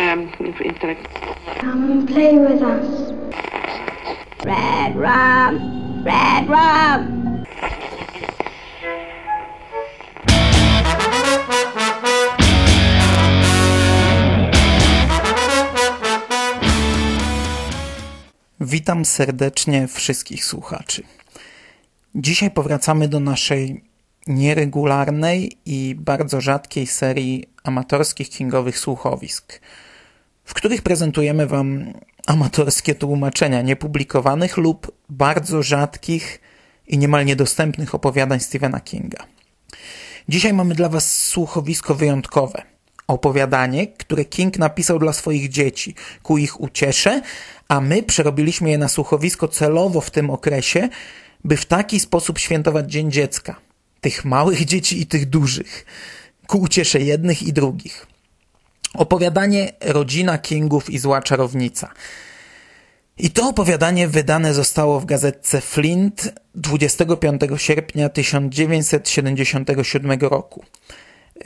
um, intellect. Come and play with us. Red rum! Red rum! Witam serdecznie wszystkich słuchaczy. Dzisiaj powracamy do naszej nieregularnej i bardzo rzadkiej serii amatorskich kingowych słuchowisk, w których prezentujemy Wam amatorskie tłumaczenia niepublikowanych lub bardzo rzadkich i niemal niedostępnych opowiadań Stephena Kinga. Dzisiaj mamy dla Was słuchowisko wyjątkowe. Opowiadanie, które King napisał dla swoich dzieci, ku ich uciesze, a my przerobiliśmy je na słuchowisko celowo w tym okresie, by w taki sposób świętować Dzień Dziecka. Tych małych dzieci i tych dużych. Ku uciesze jednych i drugich. Opowiadanie Rodzina Kingów i Zła Czarownica. I to opowiadanie wydane zostało w gazetce Flint 25 sierpnia 1977 roku.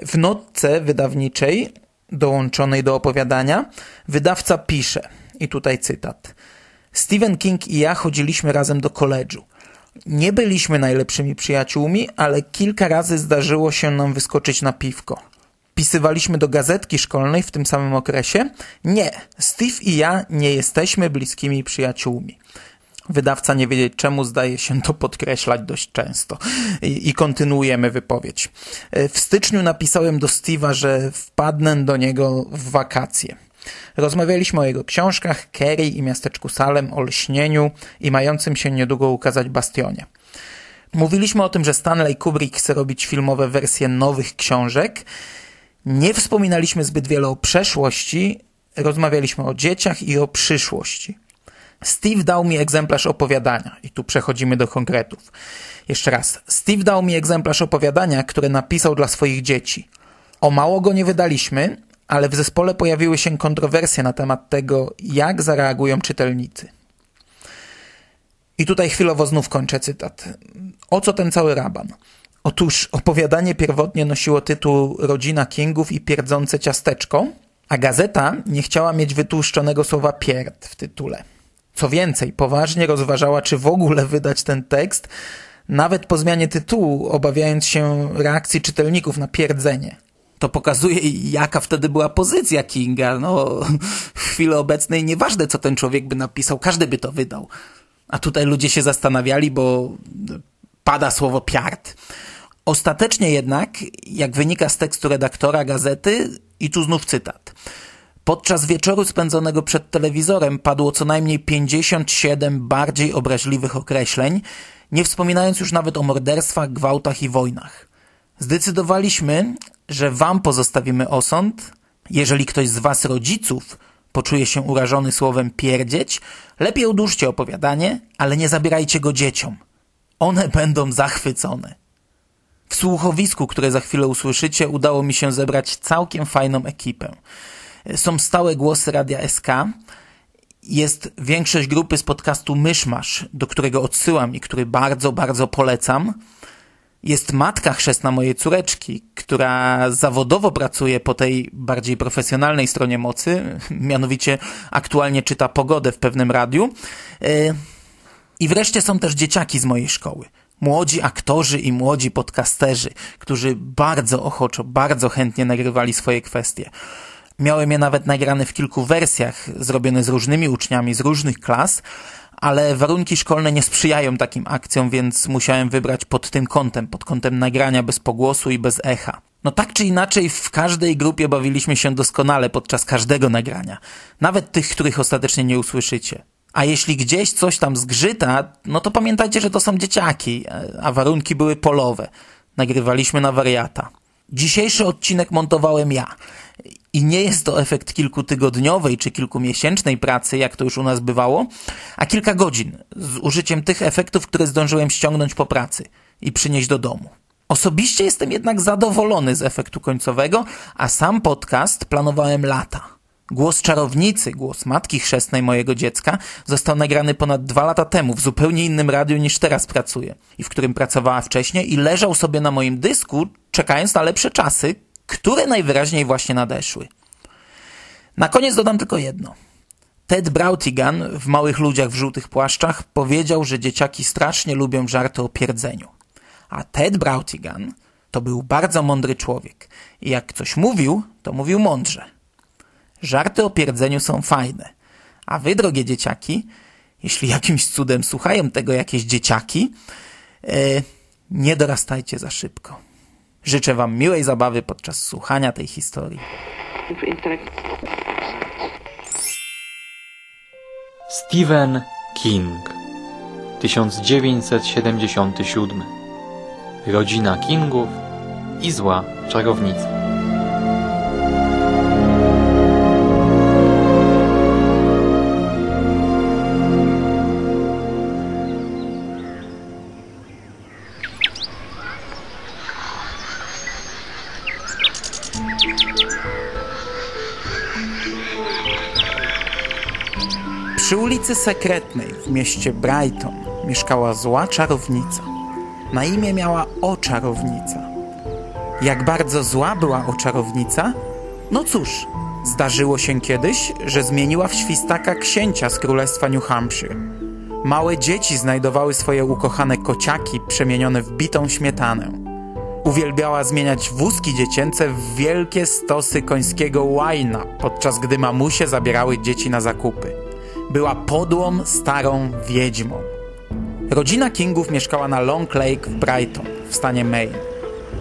W notce wydawniczej dołączonej do opowiadania wydawca pisze, i tutaj cytat: Stephen King i ja chodziliśmy razem do koledżu. Nie byliśmy najlepszymi przyjaciółmi, ale kilka razy zdarzyło się nam wyskoczyć na piwko. Pisywaliśmy do gazetki szkolnej w tym samym okresie? Nie, Steve i ja nie jesteśmy bliskimi przyjaciółmi. Wydawca nie wiedzieć czemu zdaje się to podkreślać dość często. I, I, kontynuujemy wypowiedź. W styczniu napisałem do Steve'a, że wpadnę do niego w wakacje. Rozmawialiśmy o jego książkach, Kerry i miasteczku Salem, o lśnieniu i mającym się niedługo ukazać Bastionie. Mówiliśmy o tym, że Stanley Kubrick chce robić filmowe wersje nowych książek. Nie wspominaliśmy zbyt wiele o przeszłości, rozmawialiśmy o dzieciach i o przyszłości. Steve dał mi egzemplarz opowiadania i tu przechodzimy do konkretów. Jeszcze raz. Steve dał mi egzemplarz opowiadania, które napisał dla swoich dzieci. O mało go nie wydaliśmy, ale w zespole pojawiły się kontrowersje na temat tego, jak zareagują czytelnicy. I tutaj chwilowo znów kończę cytat. O co ten cały raban? Otóż opowiadanie pierwotnie nosiło tytuł Rodzina Kingów i pierdzące ciasteczko, a gazeta nie chciała mieć wytłuszczonego słowa pierd w tytule. Co więcej, poważnie rozważała, czy w ogóle wydać ten tekst, nawet po zmianie tytułu, obawiając się reakcji czytelników na pierdzenie. To pokazuje, jaka wtedy była pozycja Kinga. No, w chwili obecnej nieważne, co ten człowiek by napisał, każdy by to wydał. A tutaj ludzie się zastanawiali, bo pada słowo piard. Ostatecznie jednak, jak wynika z tekstu redaktora gazety, i tu znów cytat. Podczas wieczoru spędzonego przed telewizorem padło co najmniej 57 bardziej obraźliwych określeń, nie wspominając już nawet o morderstwach, gwałtach i wojnach. Zdecydowaliśmy, że wam pozostawimy osąd. Jeżeli ktoś z was rodziców poczuje się urażony słowem pierdzieć, lepiej udłużcie opowiadanie, ale nie zabierajcie go dzieciom. One będą zachwycone. W słuchowisku, które za chwilę usłyszycie, udało mi się zebrać całkiem fajną ekipę. Są stałe głosy Radia SK, jest większość grupy z podcastu Myszmasz, do którego odsyłam i który bardzo, bardzo polecam. Jest matka chrzestna mojej córeczki, która zawodowo pracuje po tej bardziej profesjonalnej stronie mocy, mianowicie aktualnie czyta pogodę w pewnym radiu. E, I wreszcie są też dzieciaki z mojej szkoły. Młodzi aktorzy i młodzi podcasterzy, którzy bardzo ochoczo, bardzo chętnie nagrywali swoje kwestie. Miałem je nawet nagrane w kilku wersjach, zrobione z różnymi uczniami z różnych klas, ale warunki szkolne nie sprzyjają takim akcjom, więc musiałem wybrać pod tym kątem, pod kątem nagrania bez pogłosu i bez echa. No tak czy inaczej, w każdej grupie bawiliśmy się doskonale podczas każdego nagrania. Nawet tych, których ostatecznie nie usłyszycie. A jeśli gdzieś coś tam zgrzyta, no to pamiętajcie, że to są dzieciaki, a warunki były polowe. Nagrywaliśmy na wariata. Dzisiejszy odcinek montowałem ja. I nie jest to efekt kilkutygodniowej czy kilkumiesięcznej pracy, jak to już u nas bywało, a kilka godzin z użyciem tych efektów, które zdążyłem ściągnąć po pracy i przynieść do domu. Osobiście jestem jednak zadowolony z efektu końcowego, a sam podcast planowałem lata. Głos czarownicy, głos matki chrzestnej mojego dziecka został nagrany ponad dwa lata temu w zupełnie innym radiu niż teraz pracuję i w którym pracowała wcześniej i leżał sobie na moim dysku, czekając na lepsze czasy, które najwyraźniej właśnie nadeszły. Na koniec dodam tylko jedno. Ted Brautigan w Małych Ludziach w Żółtych Płaszczach powiedział, że dzieciaki strasznie lubią żarty o pierdzeniu. A Ted Brautigan to był bardzo mądry człowiek. I jak coś mówił, to mówił mądrze. Żarty o pierdzeniu są fajne. A wy, drogie dzieciaki, jeśli jakimś cudem słuchają tego jakieś dzieciaki, e, nie dorastajcie za szybko. Życzę wam miłej zabawy podczas słuchania tej historii. Stephen King 1977 Rodzina Kingów i zła czarownica Sekretnej w mieście Brighton mieszkała zła czarownica. Na imię miała Oczarownica. Jak bardzo zła była Oczarownica? No cóż, zdarzyło się kiedyś, że zmieniła w świstaka księcia z królestwa New Hampshire. Małe dzieci znajdowały swoje ukochane kociaki przemienione w bitą śmietanę. Uwielbiała zmieniać wózki dziecięce w wielkie stosy końskiego łajna, podczas gdy mamusie zabierały dzieci na zakupy. Była podłą, starą wiedźmą. Rodzina Kingów mieszkała na Long Lake w Brighton, w stanie Maine.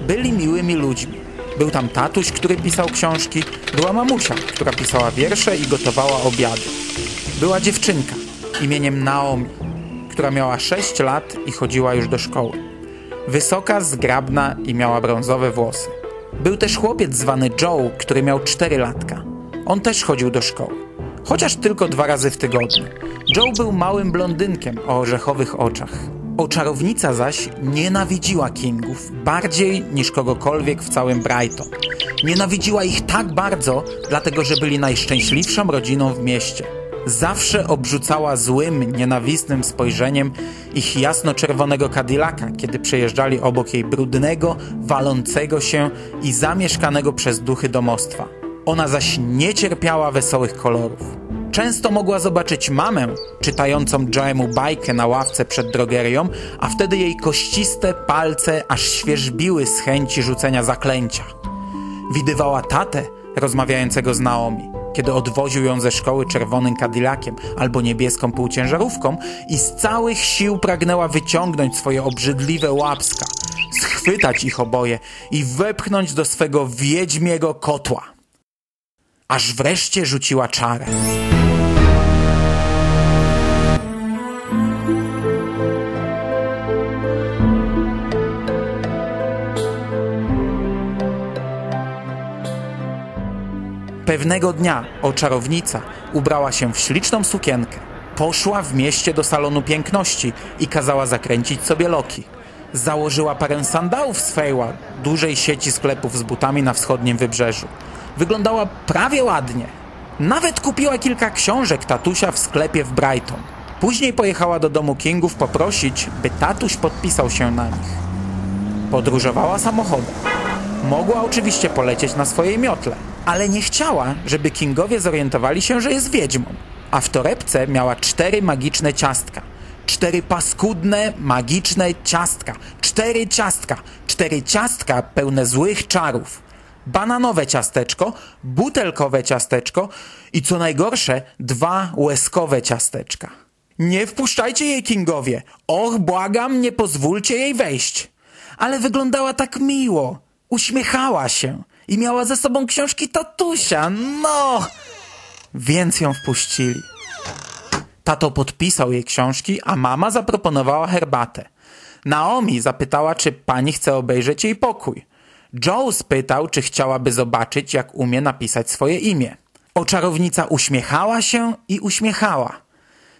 Byli miłymi ludźmi. Był tam tatuś, który pisał książki, była mamusia, która pisała wiersze i gotowała obiady. Była dziewczynka imieniem Naomi, która miała 6 lat i chodziła już do szkoły. Wysoka, zgrabna i miała brązowe włosy. Był też chłopiec zwany Joe, który miał 4 latka. On też chodził do szkoły chociaż tylko dwa razy w tygodniu. Joe był małym blondynkiem o orzechowych oczach. Oczarownica zaś nienawidziła Kingów bardziej niż kogokolwiek w całym Brighton. Nienawidziła ich tak bardzo, dlatego że byli najszczęśliwszą rodziną w mieście. Zawsze obrzucała złym, nienawistnym spojrzeniem ich jasno-czerwonego Cadillaca, kiedy przejeżdżali obok jej brudnego, walącego się i zamieszkanego przez duchy domostwa. Ona zaś nie cierpiała wesołych kolorów. Często mogła zobaczyć mamę czytającą Joemu bajkę na ławce przed drogerią, a wtedy jej kościste palce aż świeżbiły z chęci rzucenia zaklęcia. Widywała tatę rozmawiającego z Naomi, kiedy odwoził ją ze szkoły czerwonym Cadillaciem albo niebieską półciężarówką i z całych sił pragnęła wyciągnąć swoje obrzydliwe łapska, schwytać ich oboje i wepchnąć do swego wiedźmiego kotła aż wreszcie rzuciła czarę. Pewnego dnia oczarownica ubrała się w śliczną sukienkę. Poszła w mieście do salonu piękności i kazała zakręcić sobie loki. Założyła parę sandałów z Fejła, dużej sieci sklepów z butami na wschodnim wybrzeżu. Wyglądała prawie ładnie. Nawet kupiła kilka książek tatusia w sklepie w Brighton. Później pojechała do domu Kingów poprosić, by tatuś podpisał się na nich. Podróżowała samochodem. Mogła oczywiście polecieć na swojej miotle, ale nie chciała, żeby Kingowie zorientowali się, że jest wiedźmą. A w torebce miała cztery magiczne ciastka. Cztery paskudne, magiczne ciastka. Cztery ciastka. Cztery ciastka pełne złych czarów bananowe ciasteczko, butelkowe ciasteczko i co najgorsze, dwa łezkowe ciasteczka. Nie wpuszczajcie jej, Kingowie! Och, błagam, nie pozwólcie jej wejść! Ale wyglądała tak miło, uśmiechała się i miała ze sobą książki tatusia, no! Więc ją wpuścili. Tato podpisał jej książki, a mama zaproponowała herbatę. Naomi zapytała, czy pani chce obejrzeć jej pokój. Joe spytał, czy chciałaby zobaczyć, jak umie napisać swoje imię. Oczarownica uśmiechała się i uśmiechała.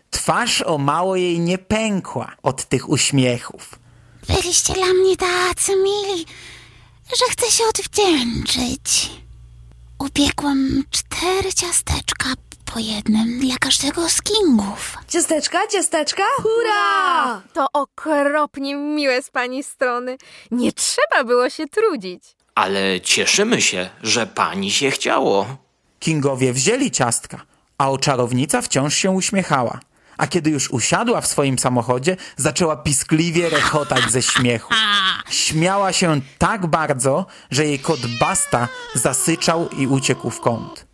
Twarz o mało jej nie pękła od tych uśmiechów. Byliście dla mnie tacy mili, że chcę się odwdzięczyć. Upiekłam cztery ciasteczka po jednym dla każdego z kingów. Ciasteczka, ciasteczka, hurra! To okropnie miłe z pani strony. Nie trzeba było się trudzić. Ale cieszymy się, że pani się chciało. Kingowie wzięli ciastka, a oczarownica wciąż się uśmiechała. A kiedy już usiadła w swoim samochodzie, zaczęła piskliwie rechotać ze śmiechu. Śmiała się tak bardzo, że jej kot Basta zasyczał i uciekł w kąt.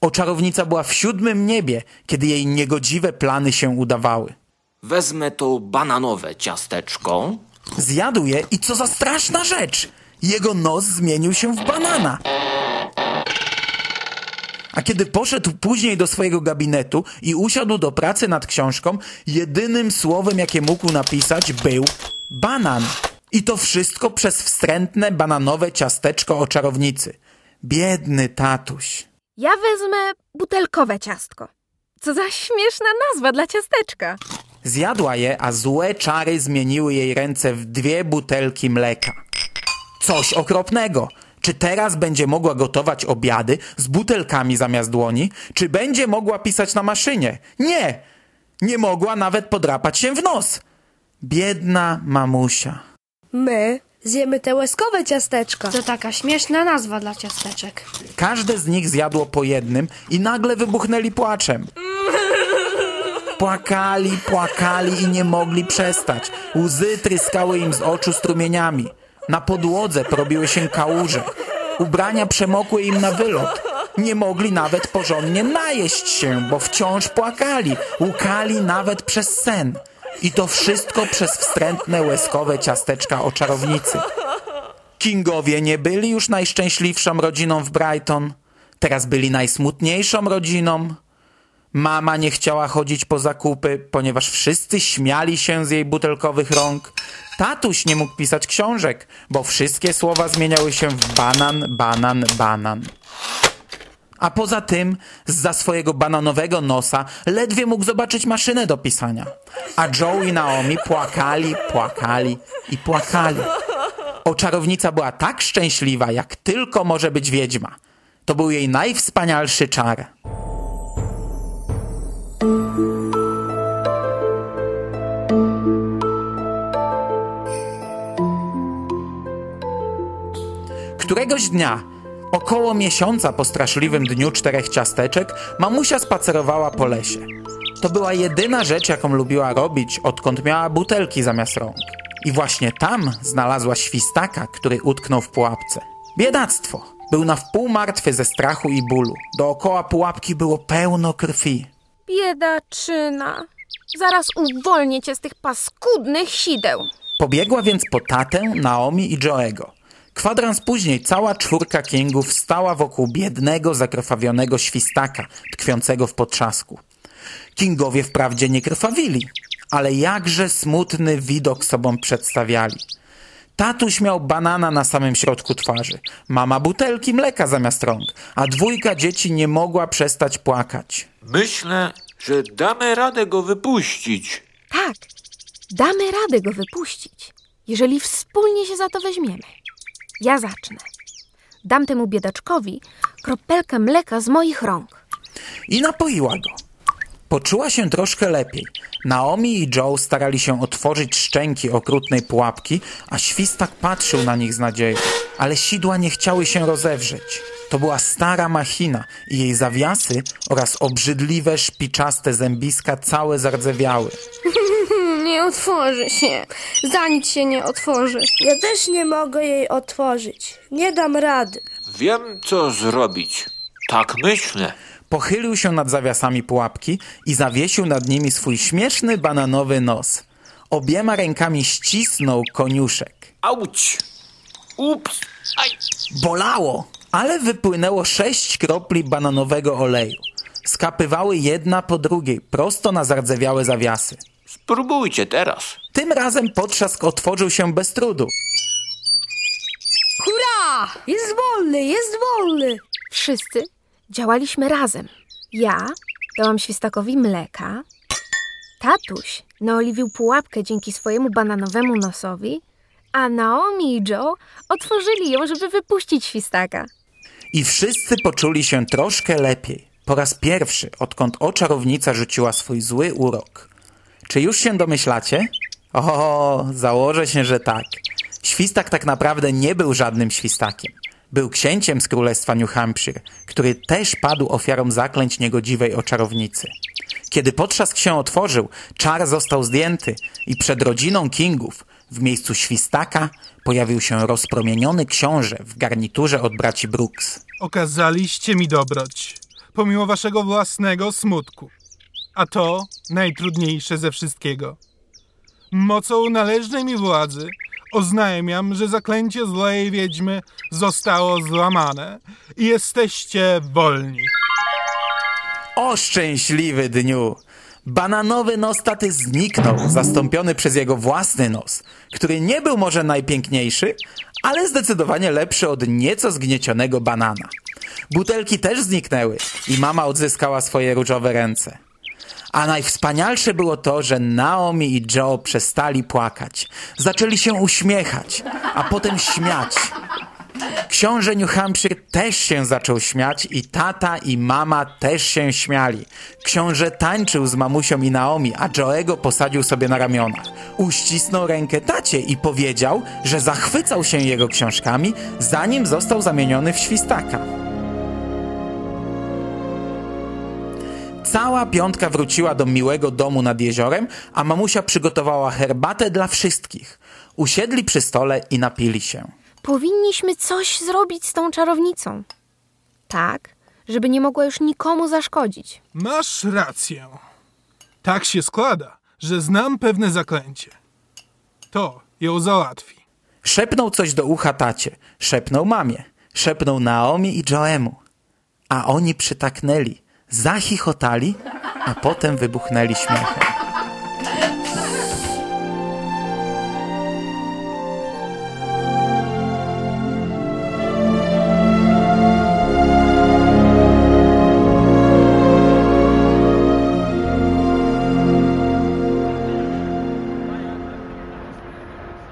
Oczarownica była w siódmym niebie, kiedy jej niegodziwe plany się udawały. Wezmę to bananowe ciasteczko. Zjadł je i co za straszna rzecz! Jego nos zmienił się w banana. A kiedy poszedł później do swojego gabinetu i usiadł do pracy nad książką, jedynym słowem, jakie mógł napisać, był banan. I to wszystko przez wstrętne bananowe ciasteczko o czarownicy. Biedny tatuś. Ja wezmę butelkowe ciastko. Co za śmieszna nazwa dla ciasteczka. Zjadła je, a złe czary zmieniły jej ręce w dwie butelki mleka. Coś okropnego. Czy teraz będzie mogła gotować obiady z butelkami zamiast dłoni? Czy będzie mogła pisać na maszynie? Nie! Nie mogła nawet podrapać się w nos. Biedna mamusia. My zjemy te łezkowe ciasteczka. To taka śmieszna nazwa dla ciasteczek. Każde z nich zjadło po jednym i nagle wybuchnęli płaczem. Płakali, płakali i nie mogli przestać. Łzy tryskały im z oczu strumieniami. Na podłodze porobiły się kałuże. Ubrania przemokły im na wylot. Nie mogli nawet porządnie najeść się, bo wciąż płakali. Łukali nawet przez sen. I to wszystko przez wstrętne łezkowe ciasteczka o czarownicy. Kingowie nie byli już najszczęśliwszą rodziną w Brighton. Teraz byli najsmutniejszą rodziną. Mama nie chciała chodzić po zakupy, ponieważ wszyscy śmiali się z jej butelkowych rąk. Tatuś nie mógł pisać książek, bo wszystkie słowa zmieniały się w banan, banan, banan. A poza tym, za swojego bananowego nosa ledwie mógł zobaczyć maszynę do pisania. A Joe i Naomi płakali, płakali i płakali. Oczarownica była tak szczęśliwa, jak tylko może być wiedźma. To był jej najwspanialszy czar. Któregoś dnia, około miesiąca po straszliwym dniu czterech ciasteczek, mamusia spacerowała po lesie. To była jedyna rzecz, jaką lubiła robić, odkąd miała butelki zamiast rąk. I właśnie tam znalazła świstaka, który utknął w pułapce. Biedactwo! Był na wpół martwy ze strachu i bólu. Dookoła pułapki było pełno krwi. Biedaczyna. Zaraz uwolnię cię z tych paskudnych sideł. Pobiegła więc po tatę, Naomi i Joego. Kwadrans później cała czwórka Kingów stała wokół biednego, zakrwawionego świstaka, tkwiącego w potrzasku. Kingowie wprawdzie nie krwawili, ale jakże smutny widok sobą przedstawiali. Tatuś miał banana na samym środku twarzy, mama butelki mleka zamiast rąk, a dwójka dzieci nie mogła przestać płakać. Myślę, że damy radę go wypuścić. Tak, damy radę go wypuścić, jeżeli wspólnie się za to weźmiemy. Ja zacznę. Dam temu biedaczkowi kropelkę mleka z moich rąk. I napoiła go. Poczuła się troszkę lepiej. Naomi i Joe starali się otworzyć szczęki okrutnej pułapki, a świstak patrzył na nich z nadzieją. Ale sidła nie chciały się rozewrzeć. To była stara machina i jej zawiasy oraz obrzydliwe, szpiczaste zębiska całe zardzewiały. Nie otworzy się. Za nic się nie otworzy. Ja też nie mogę jej otworzyć. Nie dam rady. Wiem, co zrobić. Tak myślę. Pochylił się nad zawiasami pułapki i zawiesił nad nimi swój śmieszny bananowy nos. Obiema rękami ścisnął koniuszek. Auć! Ups! Aj! Bolało, ale wypłynęło sześć kropli bananowego oleju. Skapywały jedna po drugiej, prosto na zardzewiałe zawiasy. Spróbujcie teraz. Tym razem potrzask otworzył się bez trudu. Hurra! Jest wolny, jest wolny. Wszyscy działaliśmy razem. Ja dałam świstakowi mleka. Tatuś naoliwił pułapkę dzięki swojemu bananowemu nosowi, a Naomi i Joe otworzyli ją, żeby wypuścić świstaka. I wszyscy poczuli się troszkę lepiej. Po raz pierwszy, odkąd oczarownica rzuciła swój zły urok. Czy już się domyślacie? O, założę się, że tak. Świstak tak naprawdę nie był żadnym świstakiem. Był księciem z królestwa New Hampshire, który też padł ofiarą zaklęć niegodziwej oczarownicy. Kiedy potrzask się otworzył, czar został zdjęty i przed rodziną Kingów w miejscu świstaka pojawił się rozpromieniony książę w garniturze od braci Brooks. Okazaliście mi dobroć, pomimo waszego własnego smutku. A to najtrudniejsze ze wszystkiego. Mocą należnej mi władzy oznajmiam, że zaklęcie złej wiedźmy zostało złamane i jesteście wolni. O szczęśliwy dniu! Bananowy nos taty zniknął, zastąpiony przez jego własny nos, który nie był może najpiękniejszy, ale zdecydowanie lepszy od nieco zgniecionego banana. Butelki też zniknęły i mama odzyskała swoje różowe ręce. A najwspanialsze było to, że Naomi i Joe przestali płakać. Zaczęli się uśmiechać, a potem śmiać. Książę New Hampshire też się zaczął śmiać i tata i mama też się śmiali. Książę tańczył z mamusią i Naomi, a Joego posadził sobie na ramionach. Uścisnął rękę tacie i powiedział, że zachwycał się jego książkami, zanim został zamieniony w świstaka. Cała piątka wróciła do miłego domu nad jeziorem, a mamusia przygotowała herbatę dla wszystkich. Usiedli przy stole i napili się. Powinniśmy coś zrobić z tą czarownicą. Tak, żeby nie mogła już nikomu zaszkodzić. Masz rację. Tak się składa, że znam pewne zaklęcie. To ją załatwi. Szepnął coś do ucha tacie, szepnął mamie, szepnął Naomi i Joemu. A oni przytaknęli, zachichotali, a potem wybuchnęli śmiechem.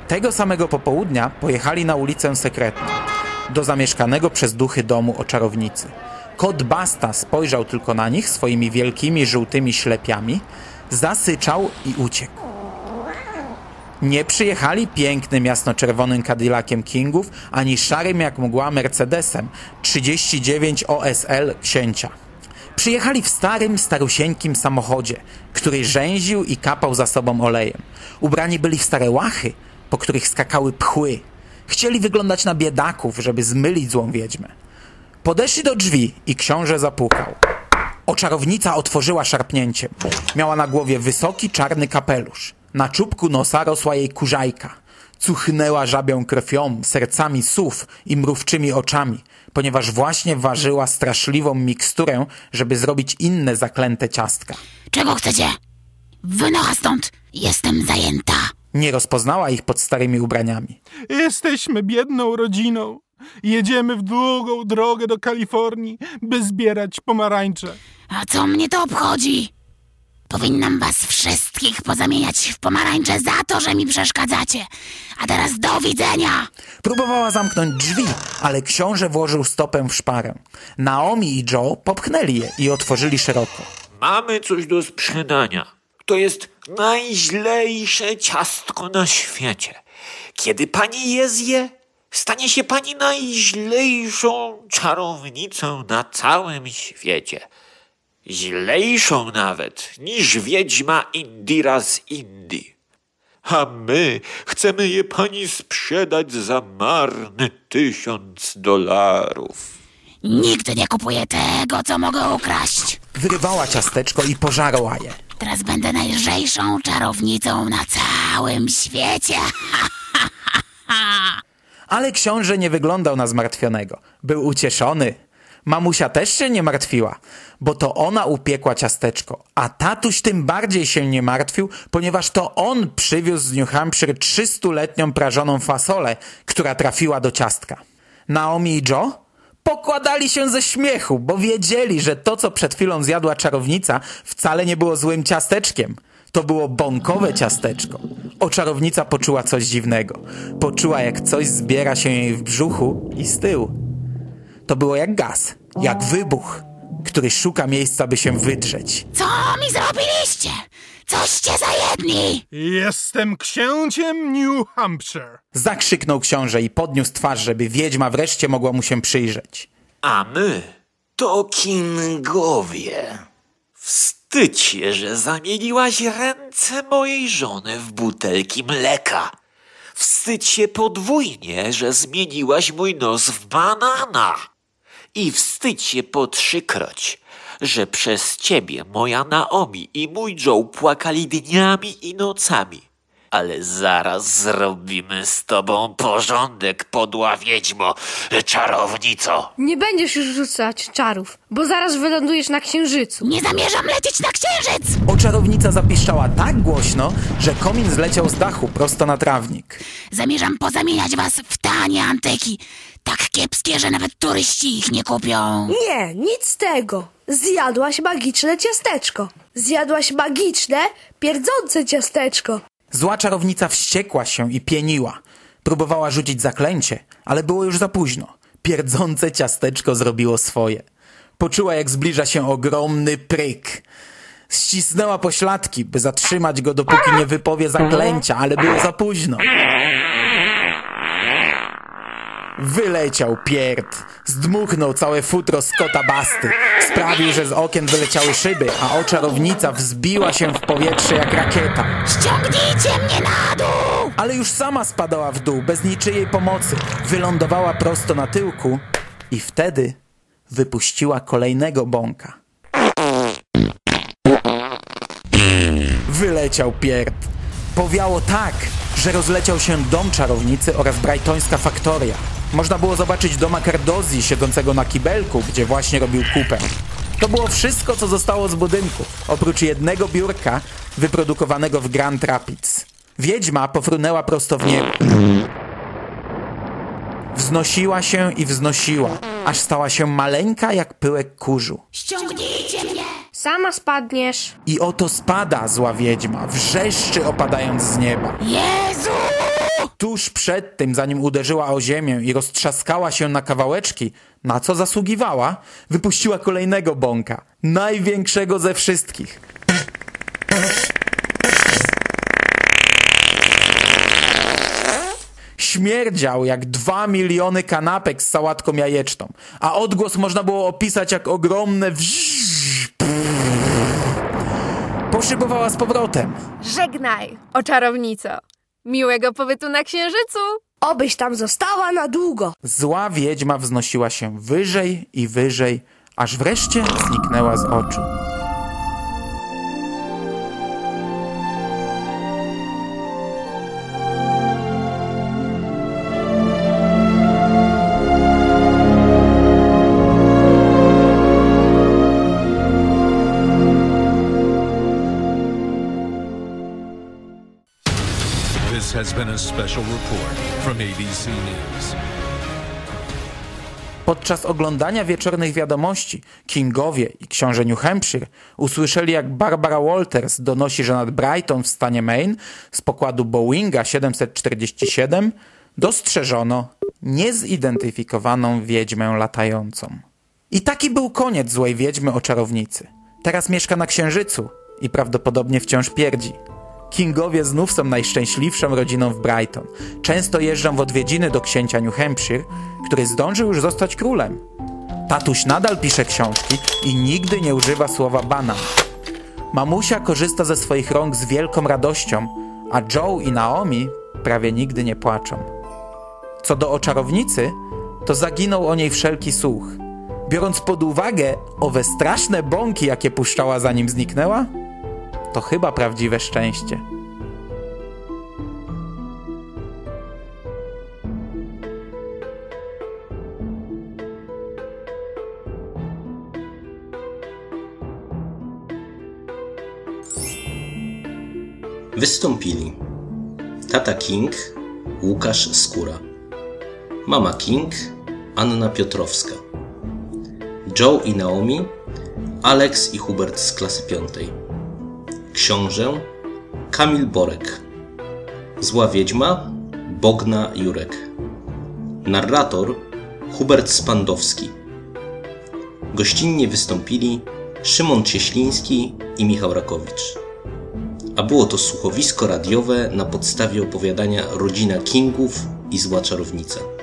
Tego samego popołudnia pojechali na ulicę sekretną, do zamieszkanego przez duchy domu o czarownicy. Kot Basta spojrzał tylko na nich swoimi wielkimi żółtymi ślepiami, zasyczał i uciekł. Nie przyjechali pięknym jasnoczerwonym Cadillaciem Kingów, ani szarym jak mgła Mercedesem 39 OSL księcia. Przyjechali w starym, starusieńkim samochodzie, który rzęził i kapał za sobą olejem. Ubrani byli w stare łachy, po których skakały pchły. Chcieli wyglądać na biedaków, żeby zmylić złą wiedźmę. Podeszli do drzwi i książę zapukał. Oczarownica otworzyła szarpnięciem. Miała na głowie wysoki, czarny kapelusz. Na czubku nosa rosła jej kurzajka. Cuchnęła żabią krwią, sercami sów i mrówczymi oczami, ponieważ właśnie ważyła straszliwą miksturę, żeby zrobić inne zaklęte ciastka. Czego chcecie? Wynocha stąd! Jestem zajęta. Nie rozpoznała ich pod starymi ubraniami. Jesteśmy biedną rodziną. Jedziemy w długą drogę do Kalifornii, by zbierać pomarańcze. A co mnie to obchodzi? Powinnam was wszystkich pozamieniać w pomarańcze za to, że mi przeszkadzacie. A teraz do widzenia! Próbowała zamknąć drzwi, ale książę włożył stopę w szparę. Naomi i Joe popchnęli je i otworzyli szeroko. Mamy coś do sprzedania. To jest najźlejsze ciastko na świecie. Kiedy pani je zje, stanie się pani najźlejszą czarownicą na całym świecie. Źlejszą nawet niż wiedźma Indira z Indii. A my chcemy je pani sprzedać za marny tysiąc dolarów. Nigdy nie kupuję tego, co mogę ukraść. Wyrywała ciasteczko i pożarła je. Teraz będę najlżejszą czarownicą na całym świecie. Ale książę nie wyglądał na zmartwionego. Był ucieszony. Mamusia też się nie martwiła, bo to ona upiekła ciasteczko, a tatuś tym bardziej się nie martwił, ponieważ to on przywiózł z New Hampshire 300-letnią prażoną fasolę, która trafiła do ciastka. Naomi i Joe pokładali się ze śmiechu, bo wiedzieli, że to, co przed chwilą zjadła czarownica, wcale nie było złym ciasteczkiem. To było bąkowe ciasteczko. Oczarownica poczuła coś dziwnego. Poczuła, jak coś zbiera się jej w brzuchu i z tyłu. To było jak gaz, jak wybuch, który szuka miejsca, by się wydrzeć. Co mi zrobiliście? Coście za jedni! Jestem księciem New Hampshire. Zakrzyknął książę i podniósł twarz, żeby wiedźma wreszcie mogła mu się przyjrzeć. A my to kingowie. Wstydź się, że zamieniłaś ręce mojej żony w butelki mleka. Wstydź się podwójnie, że zmieniłaś mój nos w banana. I wstydź się po trzykroć, że przez ciebie moja Naomi i mój Joe płakali dniami i nocami. Ale zaraz zrobimy z tobą porządek, podła wiedźmo, czarownico. Nie będziesz już rzucać czarów, bo zaraz wylądujesz na księżycu. Nie zamierzam lecieć na księżyc! Oczarownica zapiszczała tak głośno, że komin zleciał z dachu prosto na trawnik. Zamierzam pozamieniać was w tanie antyki. Tak kiepskie, że nawet turyści ich nie kupią. Nie, nic z tego. Zjadłaś magiczne ciasteczko. Zjadłaś magiczne, pierdzące ciasteczko. Zła czarownica wściekła się i pieniła. Próbowała rzucić zaklęcie, ale było już za późno. Pierdzące ciasteczko zrobiło swoje. Poczuła, jak zbliża się ogromny pryk. Ścisnęła pośladki, by zatrzymać go, dopóki nie wypowie zaklęcia, ale było za późno. Wyleciał pierd. Zdmuchnął całe futro z kota basty. Sprawił, że z okien wyleciały szyby, a oczarownica wzbiła się w powietrze jak rakieta. Ściągnijcie mnie na dół! Ale już sama spadała w dół, bez niczyjej pomocy. Wylądowała prosto na tyłku i wtedy wypuściła kolejnego bąka. Wyleciał pierd. Powiało tak, że rozleciał się dom czarownicy oraz brajtońska faktoria. Można było zobaczyć doma Cardozzi siedzącego na kibelku, gdzie właśnie robił kupę. To było wszystko, co zostało z budynku, oprócz jednego biurka wyprodukowanego w Grand Rapids. Wiedźma pofrunęła prosto w niebo. Wznosiła się i wznosiła, aż stała się maleńka jak pyłek kurzu. Ściągnijcie mnie! Sama spadniesz. I oto spada zła wiedźma, wrzeszczy opadając z nieba. Jezu! Tuż przed tym, zanim uderzyła o ziemię i roztrzaskała się na kawałeczki, na co zasługiwała, wypuściła kolejnego bąka, największego ze wszystkich. Śmierdział jak dwa miliony kanapek z sałatką jajeczną, a odgłos można było opisać jak ogromne wrzz. Poszybowała z powrotem. Żegnaj, oczarownico. Miłego pobytu na księżycu. Obyś tam została na długo. Zła wiedźma wznosiła się wyżej i wyżej, aż wreszcie zniknęła z oczu. Has been a special report from ABC News. Podczas oglądania wieczornych wiadomości Kingowie i książę New Hampshire usłyszeli, jak Barbara Walters donosi, że nad Brighton w stanie Maine z pokładu Boeinga 747 dostrzeżono niezidentyfikowaną wiedźmę latającą. I taki był koniec złej wiedźmy o czarownicy. Teraz mieszka na Księżycu i prawdopodobnie wciąż pierdzi. Kingowie znów są najszczęśliwszą rodziną w Brighton. Często jeżdżą w odwiedziny do księcia New Hampshire, który zdążył już zostać królem. Tatuś nadal pisze książki i nigdy nie używa słowa banan. Mamusia korzysta ze swoich rąk z wielką radością, a Joe i Naomi prawie nigdy nie płaczą. Co do oczarownicy, to zaginął o niej wszelki słuch. Biorąc pod uwagę owe straszne bąki, jakie puszczała zanim zniknęła, to chyba prawdziwe szczęście. Wystąpili tata King, Łukasz Skóra, mama King, Anna Piotrowska, Joe i Naomi, Alex i Hubert z klasy piątej, książę Kamil Borek, zła wiedźma Bogna Jurek, narrator Hubert Spandowski. Gościnnie wystąpili Szymon Cieśliński i Michał Rakowicz. a było to słuchowisko radiowe na podstawie opowiadania Rodzina Kingów i Zła Czarownica.